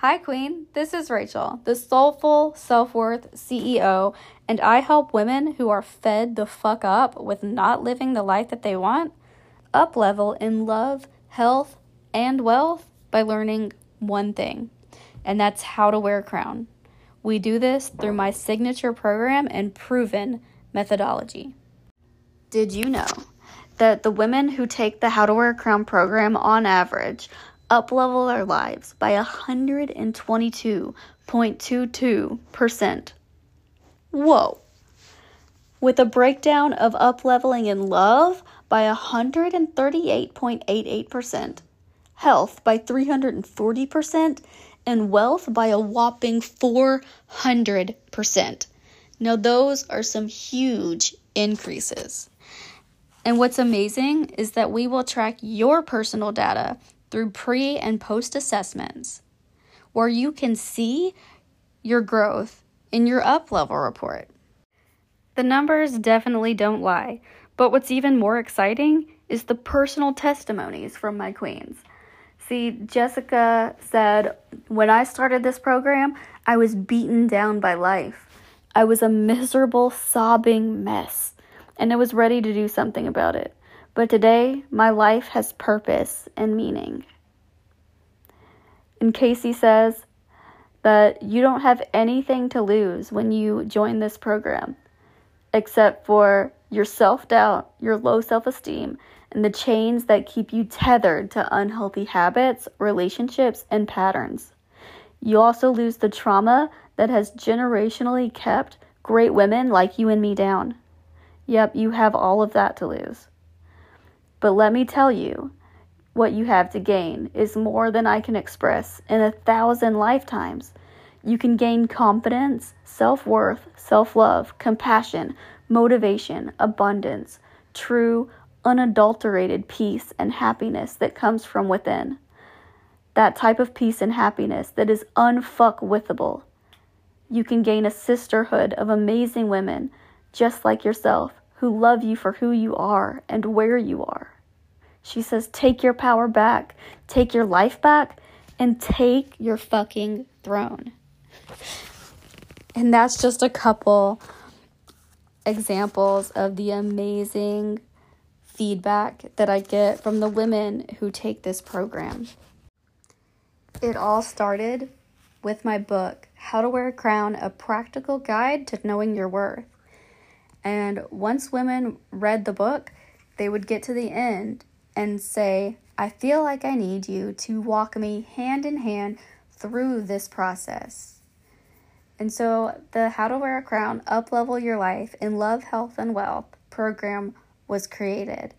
Hi, Queen. This is Rachel, the Soulful Self Worth CEO, and I help women who are fed the fuck up with not living the life that they want up level in love, health, and wealth by learning one thing, and that's how to wear a crown. We do this through my signature program and proven methodology. Did you know that the women who take the How to Wear a Crown program on average uplevel our lives by 122.22%. Whoa. With a breakdown of upleveling in love by 138.88%, health by 340%, and wealth by a whopping 400%. Now, those are some huge increases. And what's amazing is that we will track your personal data through pre and post assessments where you can see your growth in your up level report. The numbers definitely don't lie, but what's even more exciting is the personal testimonies from my queens. See, Jessica said, When I started this program, I was beaten down by life. I was a miserable, sobbing mess, and I was ready to do something about it. But today, my life has purpose and meaning. And Casey says that you don't have anything to lose when you join this program, except for your self doubt, your low self esteem, and the chains that keep you tethered to unhealthy habits, relationships, and patterns. You also lose the trauma that has generationally kept great women like you and me down. Yep, you have all of that to lose. But let me tell you, what you have to gain is more than I can express in a thousand lifetimes. You can gain confidence, self worth, self love, compassion, motivation, abundance, true, unadulterated peace and happiness that comes from within. That type of peace and happiness that is unfuckwithable. You can gain a sisterhood of amazing women just like yourself who love you for who you are and where you are. She says, Take your power back, take your life back, and take your fucking throne. And that's just a couple examples of the amazing feedback that I get from the women who take this program. It all started with my book, How to Wear a Crown A Practical Guide to Knowing Your Worth. And once women read the book, they would get to the end and say, I feel like I need you to walk me hand in hand through this process. And so the How to Wear a Crown Uplevel Your Life in Love, Health, and Wealth program was created.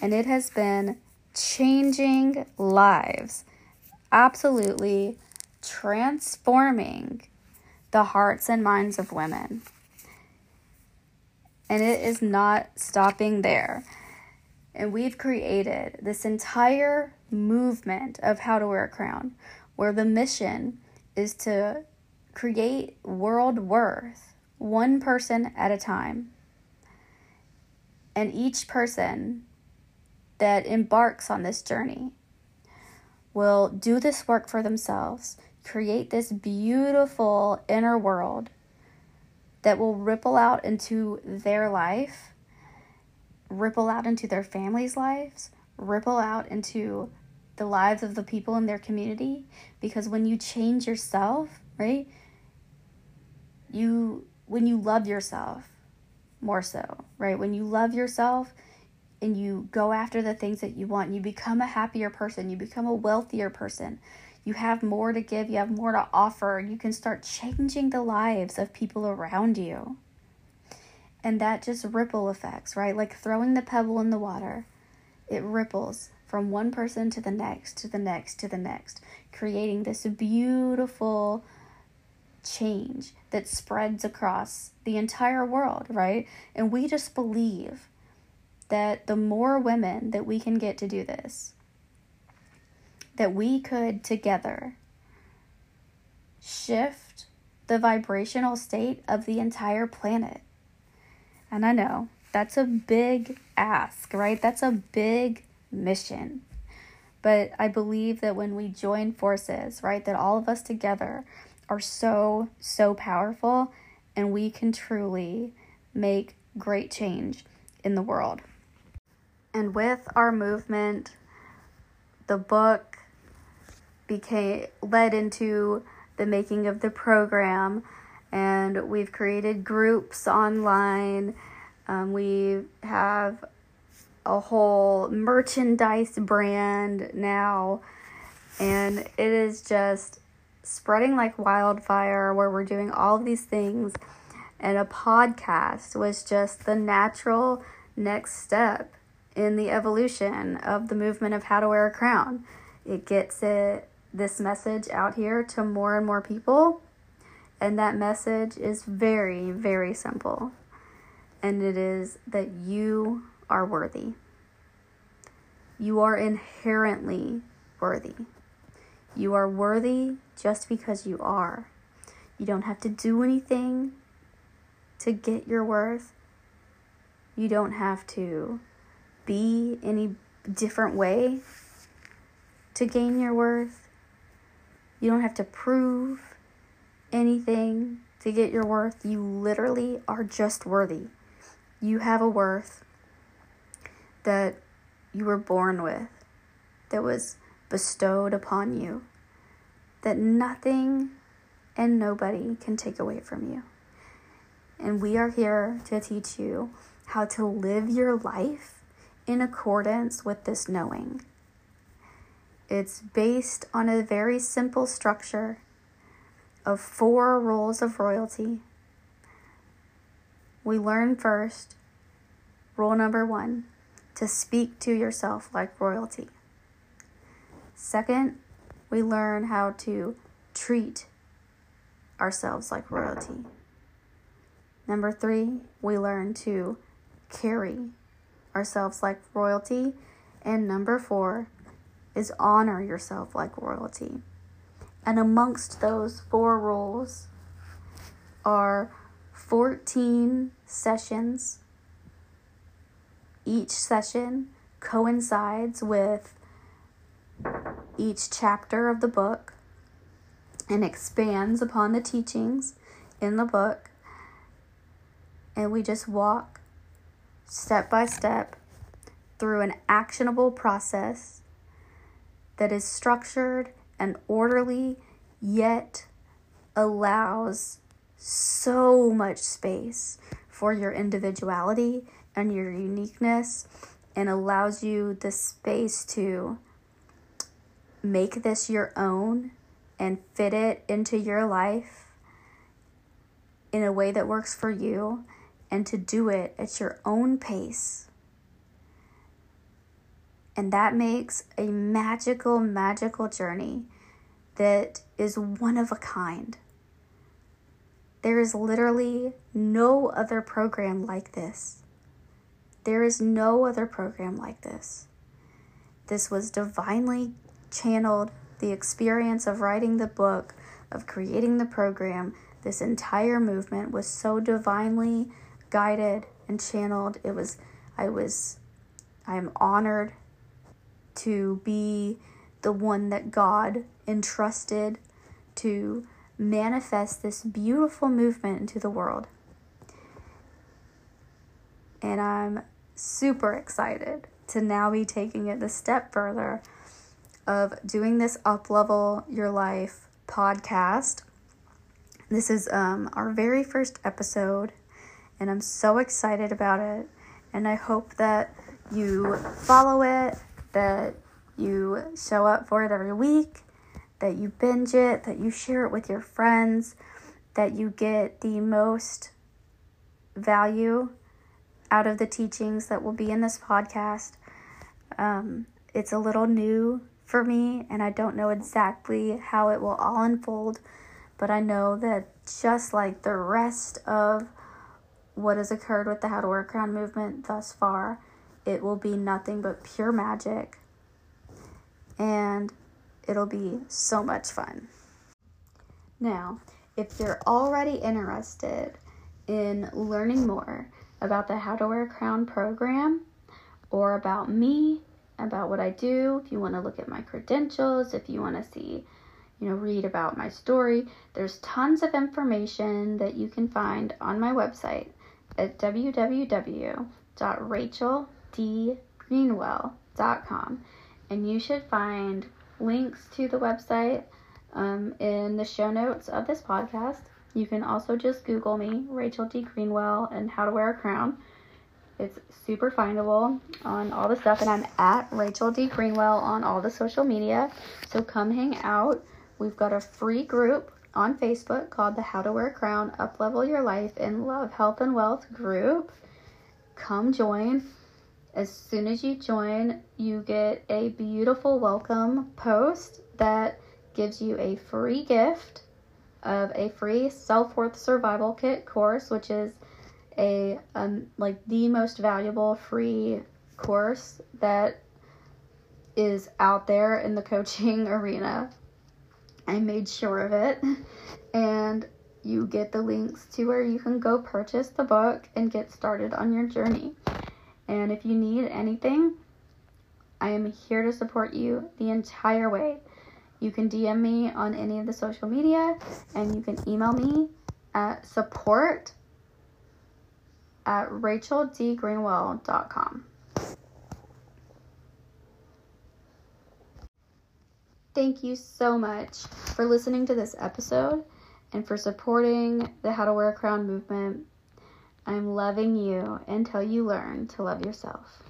And it has been changing lives, absolutely transforming the hearts and minds of women and it is not stopping there. And we've created this entire movement of how to wear a crown, where the mission is to create world worth one person at a time. And each person that embarks on this journey will do this work for themselves, create this beautiful inner world that will ripple out into their life, ripple out into their families' lives, ripple out into the lives of the people in their community. Because when you change yourself, right, you, when you love yourself more so, right, when you love yourself, and you go after the things that you want, you become a happier person, you become a wealthier person, you have more to give, you have more to offer. You can start changing the lives of people around you. And that just ripple effects, right? Like throwing the pebble in the water. It ripples from one person to the next, to the next, to the next, creating this beautiful change that spreads across the entire world, right? And we just believe that the more women that we can get to do this, that we could together shift the vibrational state of the entire planet. And I know that's a big ask, right? That's a big mission. But I believe that when we join forces, right, that all of us together are so, so powerful and we can truly make great change in the world. And with our movement, the book became led into the making of the program. And we've created groups online. Um, we have a whole merchandise brand now. And it is just spreading like wildfire where we're doing all of these things. And a podcast was just the natural next step in the evolution of the movement of how to wear a crown. It gets it this message out here to more and more people and that message is very very simple and it is that you are worthy you are inherently worthy you are worthy just because you are. You don't have to do anything to get your worth. You don't have to be any different way to gain your worth. You don't have to prove anything to get your worth. You literally are just worthy. You have a worth that you were born with, that was bestowed upon you that nothing and nobody can take away from you. And we are here to teach you how to live your life in accordance with this knowing. It's based on a very simple structure of four roles of royalty. We learn first, rule number one, to speak to yourself like royalty. Second, we learn how to treat ourselves like royalty. Number three, we learn to carry ourselves like royalty. And number four is honor yourself like royalty. And amongst those four rules are 14 sessions. Each session coincides with each chapter of the book and expands upon the teachings in the book. And we just walk step by step through an actionable process that is structured and orderly, yet allows so much space for your individuality and your uniqueness, and allows you the space to make this your own and fit it into your life in a way that works for you and to do it at your own pace. And that makes a magical, magical journey that is one of a kind. There is literally no other program like this. There is no other program like this. This was divinely channeled the experience of writing the book, of creating the program. This entire movement was so divinely guided and channeled. It was, I was, I am honored to be the one that God entrusted to manifest this beautiful movement into the world. And I'm super excited to now be taking it a step further of doing this Up Level Your Life podcast. This is um, our very first episode, and I'm so excited about it. And I hope that you follow it, that you show up for it every week, that you binge it, that you share it with your friends, that you get the most value out of the teachings that will be in this podcast. Um, it's a little new for me, and I don't know exactly how it will all unfold, but I know that just like the rest of what has occurred with the How to Crown movement thus far, it will be nothing but pure magic, and it'll be so much fun. Now, if you're already interested in learning more about the How to Wear a Crown program or about me about what I do, if you want to look at my credentials, if you want to see, you know, read about my story, there's tons of information that you can find on my website at www.racheldgreenwell.com. And you should find links to the website um, in the show notes of this podcast. You can also just Google me, Rachel D. Greenwell, and how to wear a crown. It's super findable on all the stuff, and I'm at Rachel D. Greenwell on all the social media. So come hang out. We've got a free group on Facebook called the How to Wear a Crown Uplevel Your Life and Love, Health, and Wealth group. Come join. As soon as you join, you get a beautiful welcome post that gives you a free gift of a free self worth survival kit course, which is a um, like the most valuable free course that is out there in the coaching arena. I made sure of it, and you get the links to where you can go purchase the book and get started on your journey. And if you need anything, I am here to support you the entire way. You can DM me on any of the social media and you can email me at support at racheldgreenwell.com. Thank you so much for listening to this episode and for supporting the How to Wear a Crown movement. I'm loving you until you learn to love yourself.